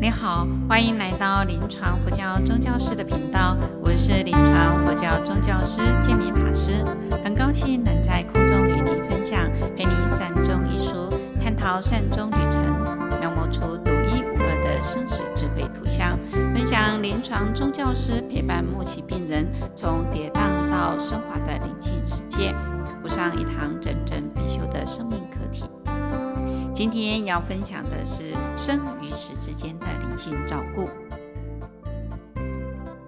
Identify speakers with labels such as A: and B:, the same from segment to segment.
A: 你好，欢迎来到临床佛教宗教师的频道，我是临床佛教宗教师建明法师，很高兴能在空中与您分享，陪你善终一书，探讨善终旅程，描摹出独一无二的生死智慧图像，分享临床宗教师陪伴末期病人从跌宕到升华的灵性世界，补上一堂人人必修的生命课题。今天要分享的是生与死之间的灵性照顾。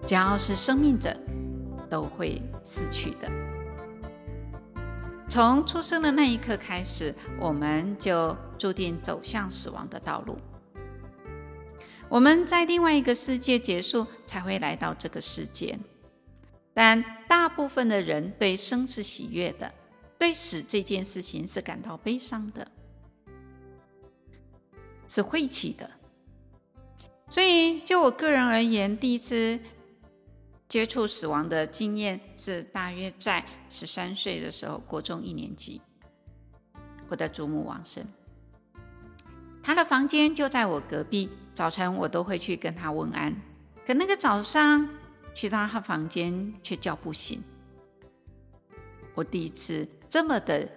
A: 只要是生命者，都会死去的。从出生的那一刻开始，我们就注定走向死亡的道路。我们在另外一个世界结束，才会来到这个世界。但大部分的人对生是喜悦的，对死这件事情是感到悲伤的。是晦气的，所以就我个人而言，第一次接触死亡的经验是大约在十三岁的时候，国中一年级，我的祖母往生，他的房间就在我隔壁，早晨我都会去跟他问安，可那个早上去到他房间却叫不醒，我第一次这么的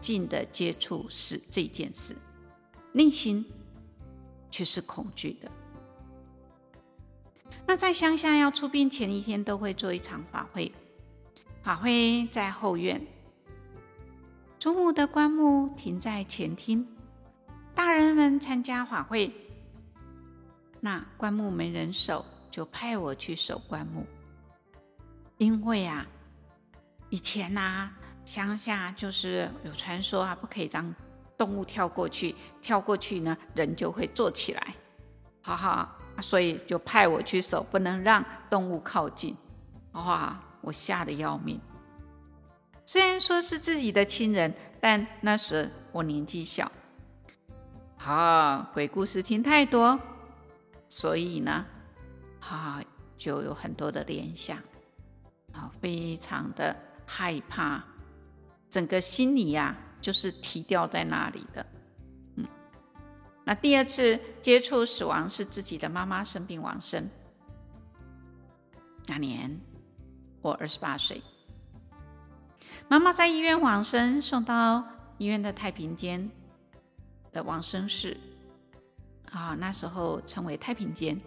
A: 近的接触死这件事，内心。却是恐惧的。那在乡下要出殡前一天，都会做一场法会，法会在后院，祖母的棺木停在前厅，大人们参加法会，那棺木没人守，就派我去守棺木。因为啊，以前呐、啊，乡下就是有传说啊，不可以让。动物跳过去，跳过去呢，人就会坐起来，哈哈，所以就派我去守，不能让动物靠近。哇，我吓得要命。虽然说是自己的亲人，但那时我年纪小，啊，鬼故事听太多，所以呢，啊，就有很多的联想，啊，非常的害怕，整个心里呀。就是提掉在那里的，嗯，那第二次接触死亡是自己的妈妈生病往生，那年我二十八岁，妈妈在医院往生，送到医院的太平间的往生室，啊，那时候称为太平间。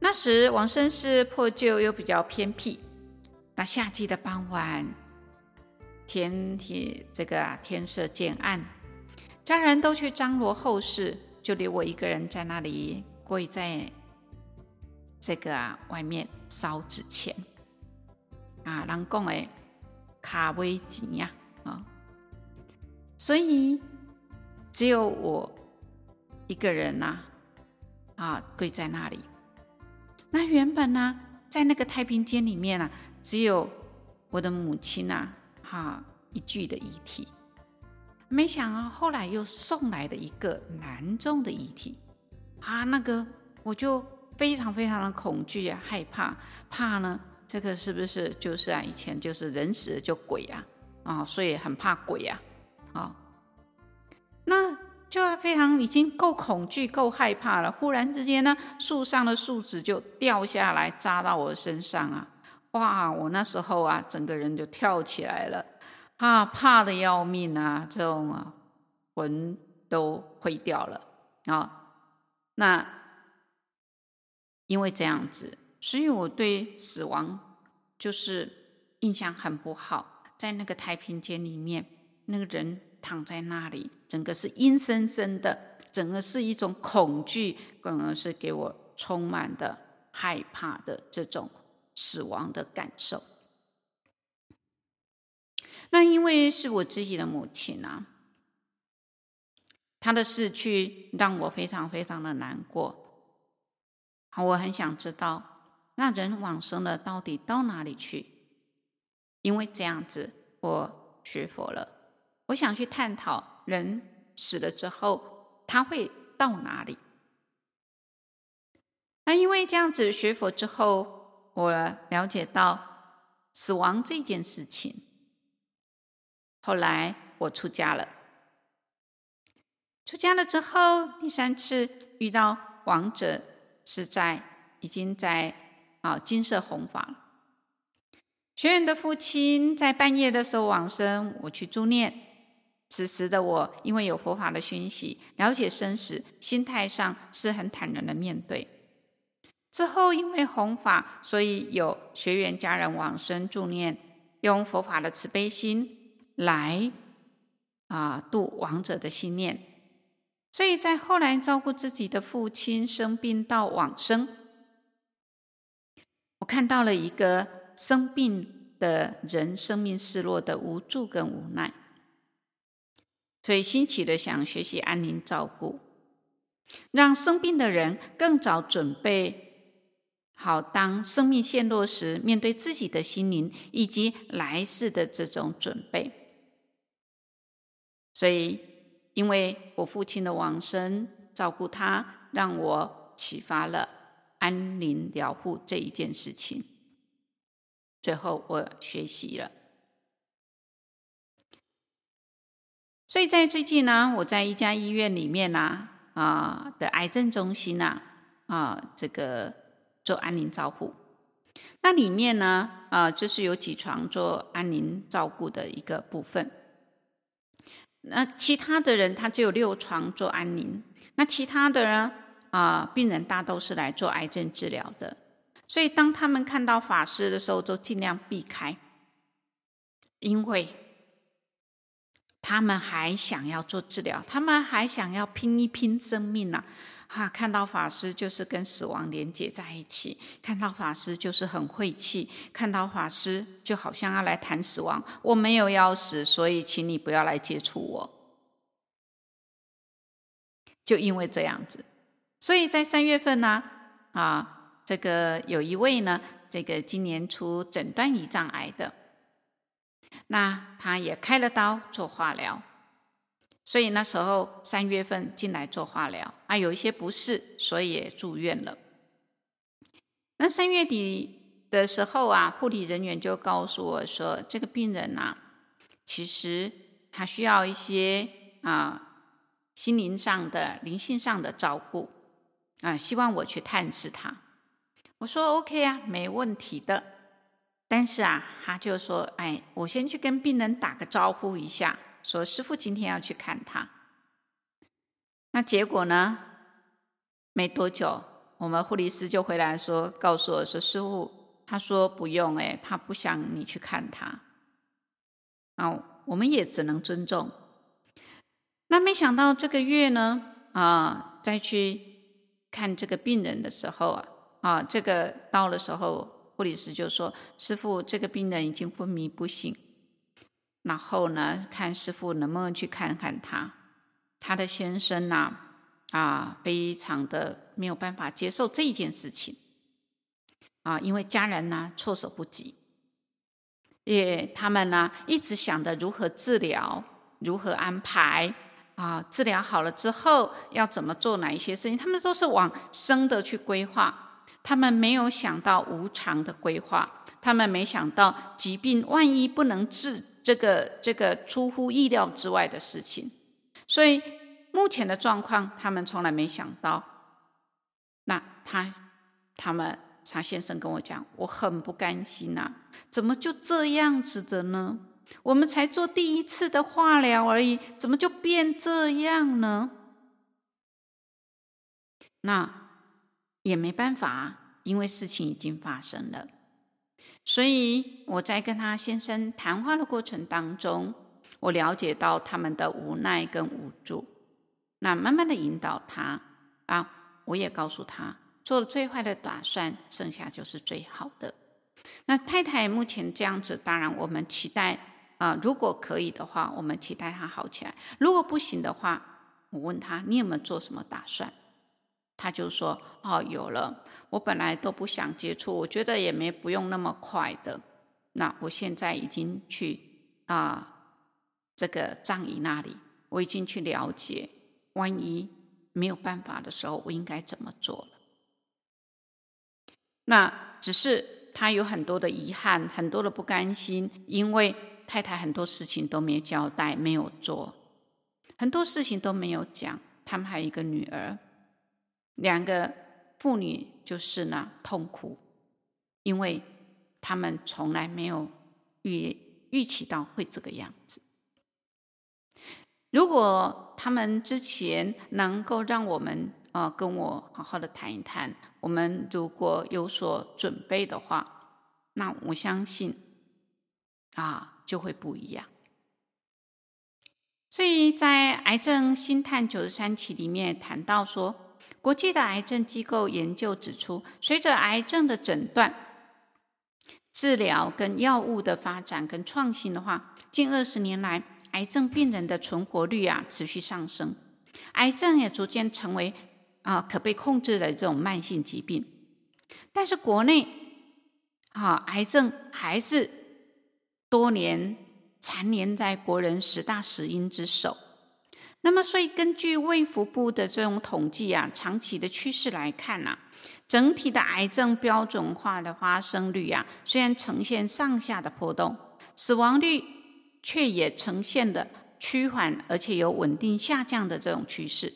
A: 那时往生室破旧又比较偏僻，那夏季的傍晚。天体这个啊，天色渐暗，家人都去张罗后事，就留我一个人在那里跪在这个啊外面烧纸钱啊，人讲的卡威吉呀啊，所以只有我一个人呐啊，跪在那里。那原本呢，在那个太平间里面啊，只有我的母亲啊。啊，一具的遗体，没想到后来又送来了一个男众的遗体，啊，那个我就非常非常的恐惧啊，害怕，怕呢，这个是不是就是啊，以前就是人死了就鬼啊，啊，所以很怕鬼啊，啊，那就非常已经够恐惧、够害怕了。忽然之间呢，树上的树枝就掉下来扎到我身上啊。哇！我那时候啊，整个人就跳起来了，啊，怕的要命啊，这种啊，魂都毁掉了啊。那因为这样子，所以我对死亡就是印象很不好。在那个太平间里面，那个人躺在那里，整个是阴森森的，整个是一种恐惧，可能是给我充满的害怕的这种。死亡的感受，那因为是我自己的母亲啊，她的逝去让我非常非常的难过。好，我很想知道，那人往生了到底到哪里去？因为这样子，我学佛了，我想去探讨人死了之后他会到哪里。那因为这样子学佛之后。我了解到死亡这件事情。后来我出家了，出家了之后，第三次遇到亡者是在已经在啊金色弘法。学员的父亲在半夜的时候往生，我去助念。此时的我，因为有佛法的熏习，了解生死，心态上是很坦然的面对。之后因为弘法，所以有学员家人往生助念，用佛法的慈悲心来啊度亡者的心念。所以在后来照顾自己的父亲生病到往生，我看到了一个生病的人生命失落的无助跟无奈。所以，兴起的想学习安宁照顾，让生病的人更早准备好，当生命陷落时，面对自己的心灵以及来世的这种准备。所以，因为我父亲的往生，照顾他，让我启发了安宁疗护这一件事情。最后，我学习了。所以在最近呢，我在一家医院里面呢，啊的癌症中心呐，啊这个做安宁照护。那里面呢，啊就是有几床做安宁照顾的一个部分。那其他的人他只有六床做安宁。那其他的人啊，病人大都是来做癌症治疗的。所以当他们看到法师的时候，都尽量避开，因为。他们还想要做治疗，他们还想要拼一拼生命呐！啊，看到法师就是跟死亡连接在一起，看到法师就是很晦气，看到法师就好像要来谈死亡。我没有要死，所以请你不要来接触我。就因为这样子，所以在三月份呢，啊，这个有一位呢，这个今年初诊断胰脏癌的。那他也开了刀做化疗，所以那时候三月份进来做化疗啊，有一些不适，所以也住院了。那三月底的时候啊，护理人员就告诉我说，这个病人啊，其实他需要一些啊心灵上的、灵性上的照顾啊，希望我去探视他。我说 OK 啊，没问题的。但是啊，他就说：“哎，我先去跟病人打个招呼一下，说师傅今天要去看他。”那结果呢？没多久，我们护理师就回来说，告诉我说：“师傅，他说不用，哎，他不想你去看他。”啊我们也只能尊重。那没想到这个月呢，啊，再去看这个病人的时候啊，啊，这个到的时候。护理师就说：“师傅，这个病人已经昏迷不醒，然后呢，看师傅能不能去看看他。他的先生呐、啊，啊，非常的没有办法接受这一件事情，啊，因为家人呢措手不及，也他们呢一直想着如何治疗，如何安排，啊，治疗好了之后要怎么做哪一些事情，他们都是往生的去规划。”他们没有想到无常的规划，他们没想到疾病万一不能治，这个这个出乎意料之外的事情。所以目前的状况，他们从来没想到。那他他们查先生跟我讲，我很不甘心呐、啊，怎么就这样子的呢？我们才做第一次的化疗而已，怎么就变这样呢？那。也没办法，因为事情已经发生了。所以我在跟他先生谈话的过程当中，我了解到他们的无奈跟无助。那慢慢的引导他啊，我也告诉他，做了最坏的打算，剩下就是最好的。那太太目前这样子，当然我们期待啊，如果可以的话，我们期待他好起来。如果不行的话，我问他，你有没有做什么打算？他就说：“哦，有了。我本来都不想接触，我觉得也没不用那么快的。那我现在已经去啊，这个葬仪那里，我已经去了解，万一没有办法的时候，我应该怎么做了。那只是他有很多的遗憾，很多的不甘心，因为太太很多事情都没交代，没有做，很多事情都没有讲。他们还有一个女儿。”两个妇女就是呢痛苦，因为他们从来没有预预期到会这个样子。如果他们之前能够让我们啊、跟我好好的谈一谈，我们如果有所准备的话，那我相信啊就会不一样。所以在《癌症新探九十三期》里面谈到说，国际的癌症机构研究指出，随着癌症的诊断、治疗跟药物的发展跟创新的话，近二十年来。癌症病人的存活率啊持续上升，癌症也逐渐成为啊可被控制的这种慢性疾病。但是国内啊癌症还是多年蝉联在国人十大死因之首。那么，所以根据卫福部的这种统计啊，长期的趋势来看啊，整体的癌症标准化的发生率啊，虽然呈现上下的波动，死亡率。却也呈现的趋缓，而且有稳定下降的这种趋势。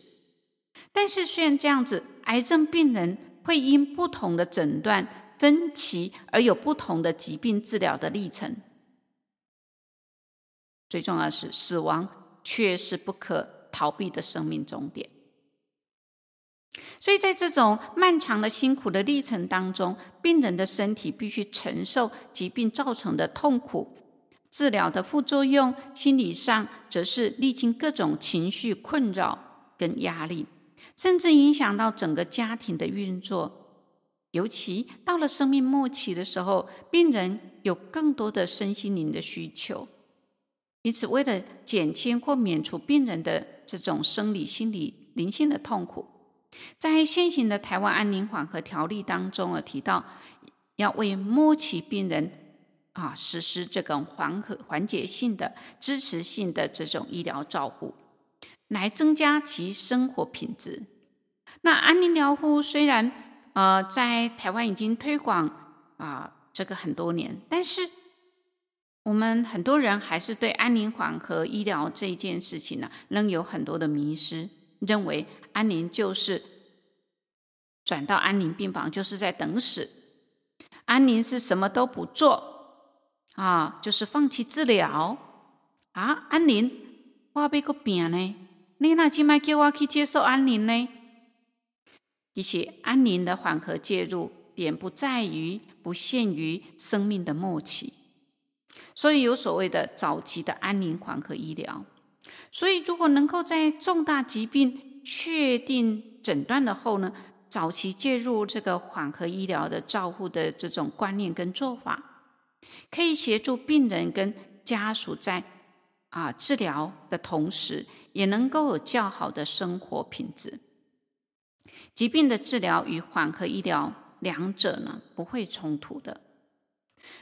A: 但是虽然这样子，癌症病人会因不同的诊断分歧而有不同的疾病治疗的历程。最重要是，死亡却是不可逃避的生命终点。所以在这种漫长的辛苦的历程当中，病人的身体必须承受疾病造成的痛苦。治疗的副作用，心理上则是历经各种情绪困扰跟压力，甚至影响到整个家庭的运作。尤其到了生命末期的时候，病人有更多的身心灵的需求。因此，为了减轻或免除病人的这种生理、心理、灵性的痛苦，在现行的台湾安宁缓和条例当中啊，提到要为末期病人。啊，实施这个缓和、缓解性的、支持性的这种医疗照护，来增加其生活品质。那安宁疗护虽然呃在台湾已经推广啊这个很多年，但是我们很多人还是对安宁缓和医疗这一件事情呢，仍有很多的迷失，认为安宁就是转到安宁病房就是在等死，安宁是什么都不做。啊，就是放弃治疗啊！安宁，我要个病呢？你那今麦叫我去接受安宁呢？其实安宁的缓和介入点不在于，不限于生命的末期，所以有所谓的早期的安宁缓和医疗。所以，如果能够在重大疾病确定诊断了后呢，早期介入这个缓和医疗的照护的这种观念跟做法。可以协助病人跟家属在啊治疗的同时，也能够有较好的生活品质。疾病的治疗与缓和医疗两者呢不会冲突的，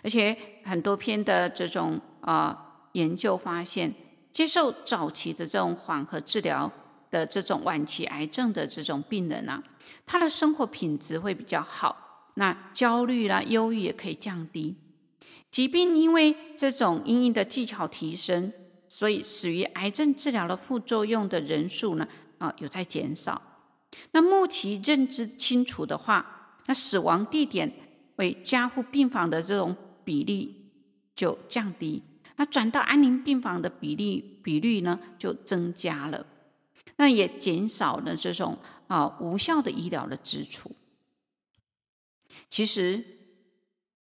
A: 而且很多篇的这种啊研究发现，接受早期的这种缓和治疗的这种晚期癌症的这种病人啊，他的生活品质会比较好，那焦虑啦、忧郁也可以降低。疾病因为这种因应的技巧提升，所以死于癌症治疗的副作用的人数呢，啊，有在减少。那末期认知清楚的话，那死亡地点为加护病房的这种比例就降低，那转到安宁病房的比例比率呢就增加了，那也减少了这种啊无效的医疗的支出。其实。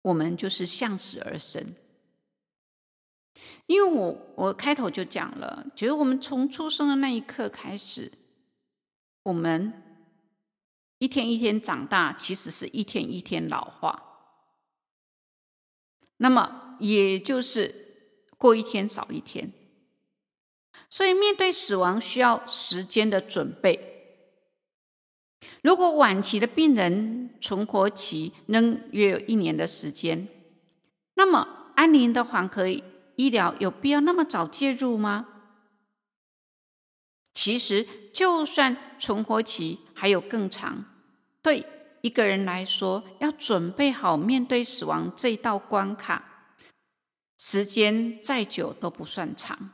A: 我们就是向死而生，因为我我开头就讲了，其实我们从出生的那一刻开始，我们一天一天长大，其实是一天一天老化。那么也就是过一天少一天，所以面对死亡需要时间的准备。如果晚期的病人存活期能约有一年的时间，那么安宁的缓和医疗有必要那么早介入吗？其实，就算存活期还有更长，对一个人来说，要准备好面对死亡这一道关卡，时间再久都不算长。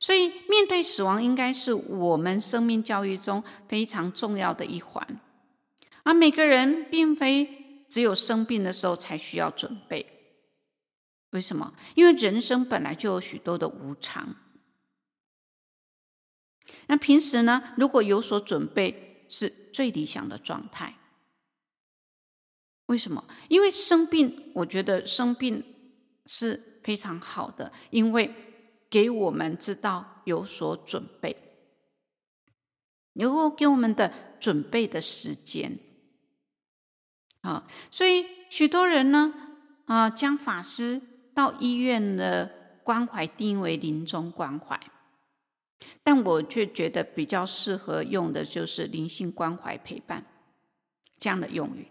A: 所以面对死亡，应该是我们生命教育中非常重要的一环。而每个人并非只有生病的时候才需要准备。为什么？因为人生本来就有许多的无常。那平时呢，如果有所准备，是最理想的状态。为什么？因为生病，我觉得生病是非常好的，因为给我们知道有所准备，有给我们的准备的时间。啊，所以许多人呢，啊，将法师到医院的关怀定义为临终关怀。但我却觉得比较适合用的就是灵性关怀陪伴这样的用语。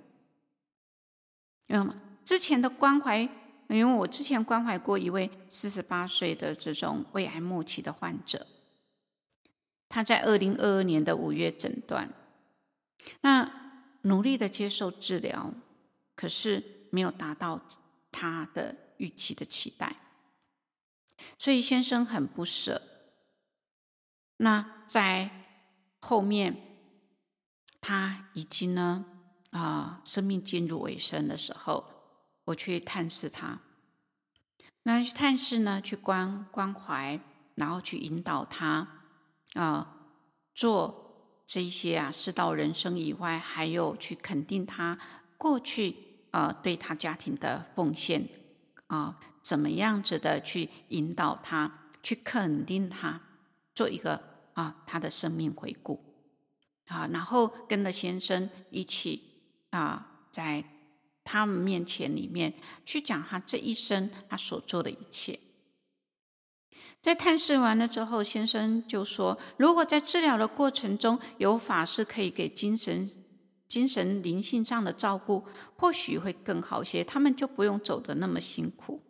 A: 嗯，之前的关怀，因为我之前关怀过一位四十八岁的这种胃癌末期的患者，他在二零二二年的五月诊断，那努力的接受治疗，可是没有达到他的预期的期待，所以先生很不舍。那在后面，他已经呢啊，生命进入尾声的时候，我去探视他。那去探视呢，去关关怀，然后去引导他啊，做这一些啊，世道人生以外，还有去肯定他过去啊对他家庭的奉献啊，怎么样子的去引导他，去肯定他。做一个啊，他的生命回顾，啊，然后跟着先生一起啊，在他们面前里面去讲他这一生他所做的一切。在探视完了之后，先生就说：“如果在治疗的过程中有法师可以给精神、精神灵性上的照顾，或许会更好些，他们就不用走得那么辛苦。”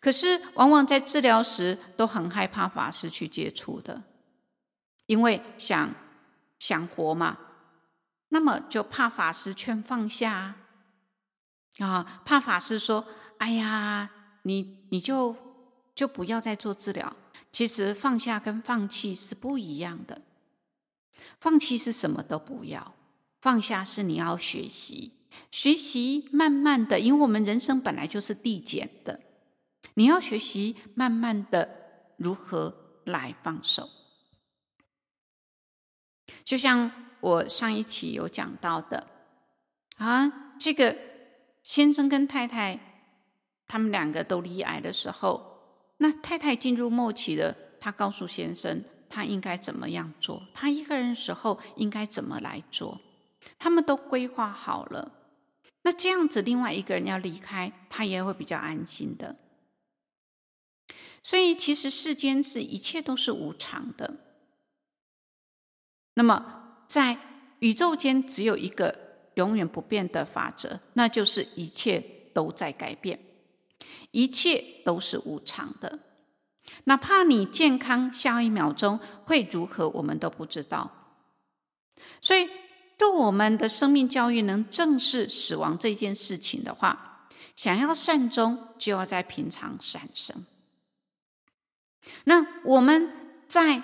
A: 可是，往往在治疗时都很害怕法师去接触的，因为想想活嘛，那么就怕法师劝放下啊，怕法师说：“哎呀，你你就就不要再做治疗。”其实放下跟放弃是不一样的，放弃是什么都不要，放下是你要学习，学习慢慢的，因为我们人生本来就是递减的。你要学习慢慢的如何来放手，就像我上一期有讲到的啊，这个先生跟太太他们两个都罹癌的时候，那太太进入末期了，她告诉先生他应该怎么样做，他一个人时候应该怎么来做，他们都规划好了，那这样子另外一个人要离开，他也会比较安心的。所以，其实世间是一切都是无常的。那么，在宇宙间只有一个永远不变的法则，那就是一切都在改变，一切都是无常的。哪怕你健康，下一秒钟会如何，我们都不知道。所以，对我们的生命教育能正视死亡这件事情的话，想要善终，就要在平常善生。那我们在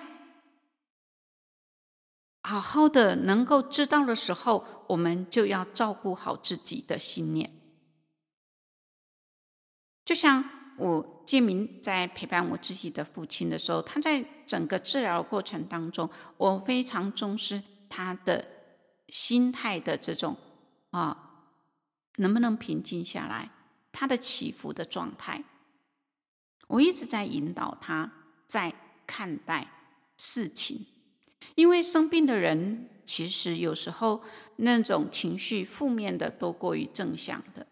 A: 好好的能够知道的时候，我们就要照顾好自己的信念。就像我建明在陪伴我自己的父亲的时候，他在整个治疗过程当中，我非常重视他的心态的这种啊，能不能平静下来，他的起伏的状态。我一直在引导他，在看待事情，因为生病的人其实有时候那种情绪负面的多过于正向的，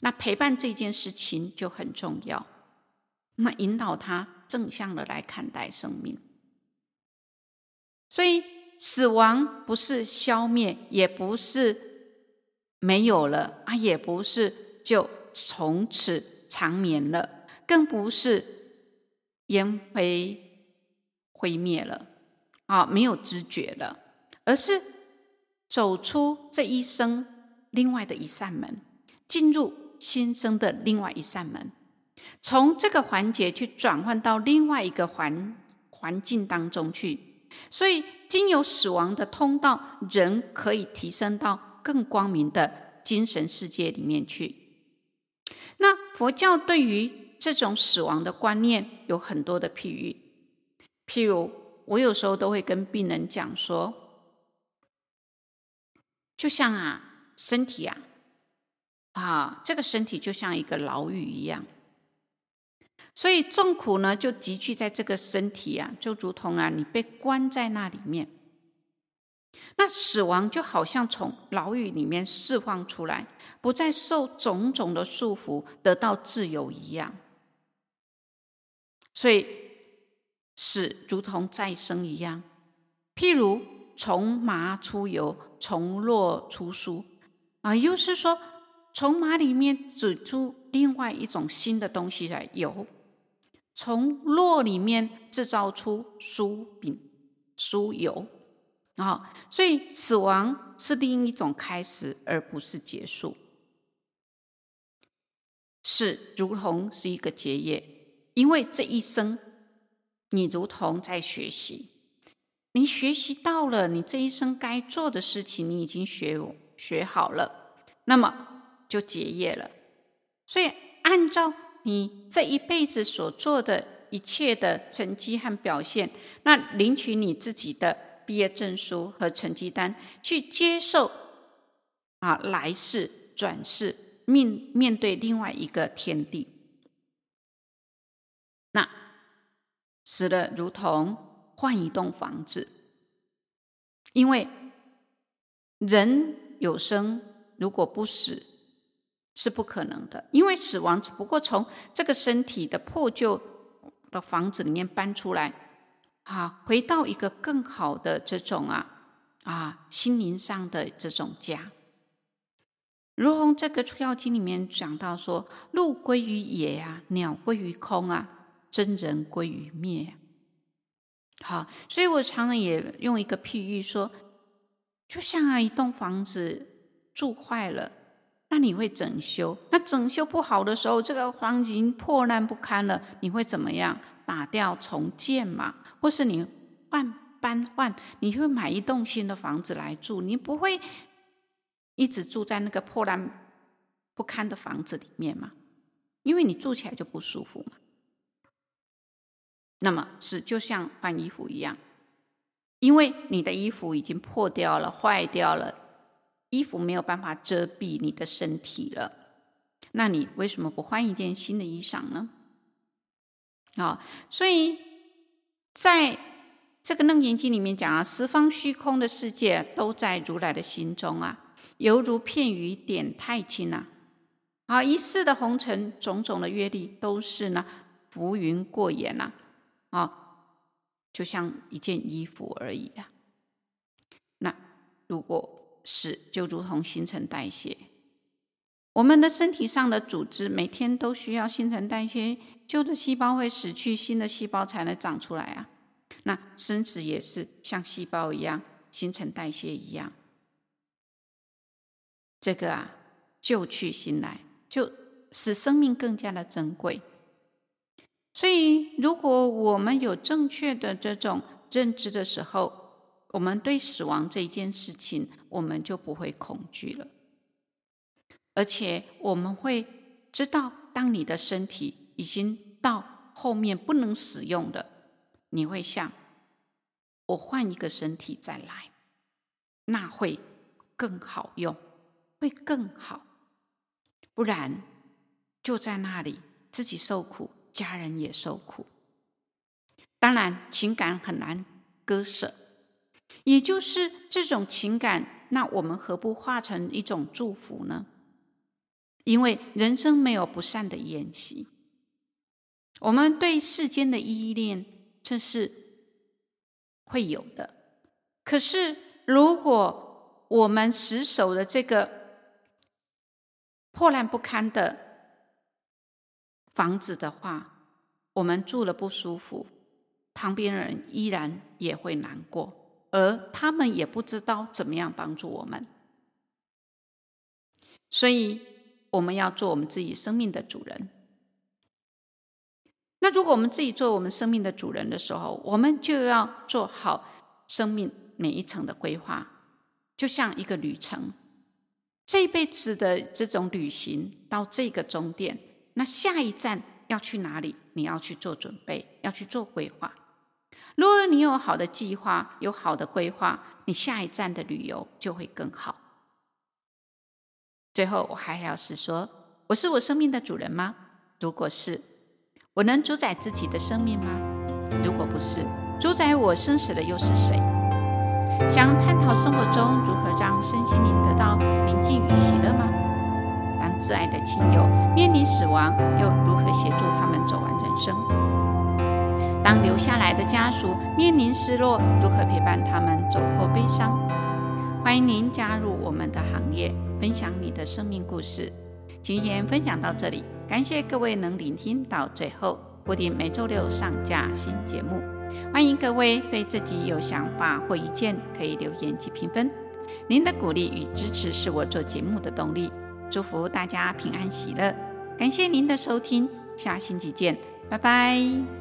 A: 那陪伴这件事情就很重要。那引导他正向的来看待生命，所以死亡不是消灭，也不是没有了啊，也不是就从此长眠了。更不是烟灰灰灭了啊，没有知觉了，而是走出这一生另外的一扇门，进入新生的另外一扇门。从这个环节去转换到另外一个环环境当中去。所以，经由死亡的通道，人可以提升到更光明的精神世界里面去。那佛教对于这种死亡的观念有很多的譬喻，譬如我有时候都会跟病人讲说，就像啊，身体啊，啊，这个身体就像一个牢狱一样。所以众苦呢，就集聚在这个身体啊，就如同啊，你被关在那里面。那死亡就好像从牢狱里面释放出来，不再受种种的束缚，得到自由一样。所以死如同再生一样，譬如从麻出油，从络出苏啊，又是说从麻里面取出另外一种新的东西来油。从络里面制造出酥饼、酥油啊，所以死亡是另一种开始，而不是结束。死如同是一个结业，因为这一生你如同在学习，你学习到了你这一生该做的事情，你已经学学好了，那么就结业了。所以按照。你这一辈子所做的一切的成绩和表现，那领取你自己的毕业证书和成绩单，去接受啊来世转世面面对另外一个天地。那死了如同换一栋房子，因为人有生，如果不死。是不可能的，因为死亡只不过从这个身体的破旧的房子里面搬出来，啊，回到一个更好的这种啊啊心灵上的这种家。如同这个《出家经》里面讲到说：“鹿归于野啊，鸟归于空啊，真人归于灭。”好，所以我常常也用一个譬喻说，就像啊一栋房子住坏了。那你会整修？那整修不好的时候，这个房子已经破烂不堪了，你会怎么样？打掉重建嘛？或是你换搬换？你会买一栋新的房子来住？你不会一直住在那个破烂不堪的房子里面吗？因为你住起来就不舒服嘛。那么是就像换衣服一样，因为你的衣服已经破掉了、坏掉了。衣服没有办法遮蔽你的身体了，那你为什么不换一件新的衣裳呢？啊，所以在这个《楞严经》里面讲啊，十方虚空的世界都在如来的心中啊，犹如片羽点太轻呐。啊，一世的红尘，种种的阅历，都是呢浮云过眼呐。啊，啊就像一件衣服而已啊。那如果死就如同新陈代谢，我们的身体上的组织每天都需要新陈代谢，旧的细胞会死去，新的细胞才能长出来啊。那生死也是像细胞一样，新陈代谢一样。这个啊，旧去新来，就使生命更加的珍贵。所以，如果我们有正确的这种认知的时候，我们对死亡这一件事情，我们就不会恐惧了，而且我们会知道，当你的身体已经到后面不能使用的，你会想，我换一个身体再来，那会更好用，会更好。不然就在那里自己受苦，家人也受苦。当然，情感很难割舍。也就是这种情感，那我们何不化成一种祝福呢？因为人生没有不散的宴席，我们对世间的依恋，这是会有的。可是，如果我们死守的这个破烂不堪的房子的话，我们住了不舒服，旁边人依然也会难过。而他们也不知道怎么样帮助我们，所以我们要做我们自己生命的主人。那如果我们自己做我们生命的主人的时候，我们就要做好生命每一层的规划，就像一个旅程，这一辈子的这种旅行到这个终点，那下一站要去哪里？你要去做准备，要去做规划。如果你有好的计划，有好的规划，你下一站的旅游就会更好。最后，我还要是说，我是我生命的主人吗？如果是，我能主宰自己的生命吗？如果不是，主宰我生死的又是谁？想探讨生活中如何让身心灵得到宁静与喜乐吗？当挚爱的亲友面临死亡，又如何协助他们走完人生？当留下来的家属面临失落，如何陪伴他们走过悲伤？欢迎您加入我们的行业，分享你的生命故事。今天分享到这里，感谢各位能聆听到最后。固定每周六上架新节目，欢迎各位对自己有想法或意见可以留言及评分。您的鼓励与支持是我做节目的动力。祝福大家平安喜乐，感谢您的收听，下星期见，拜拜。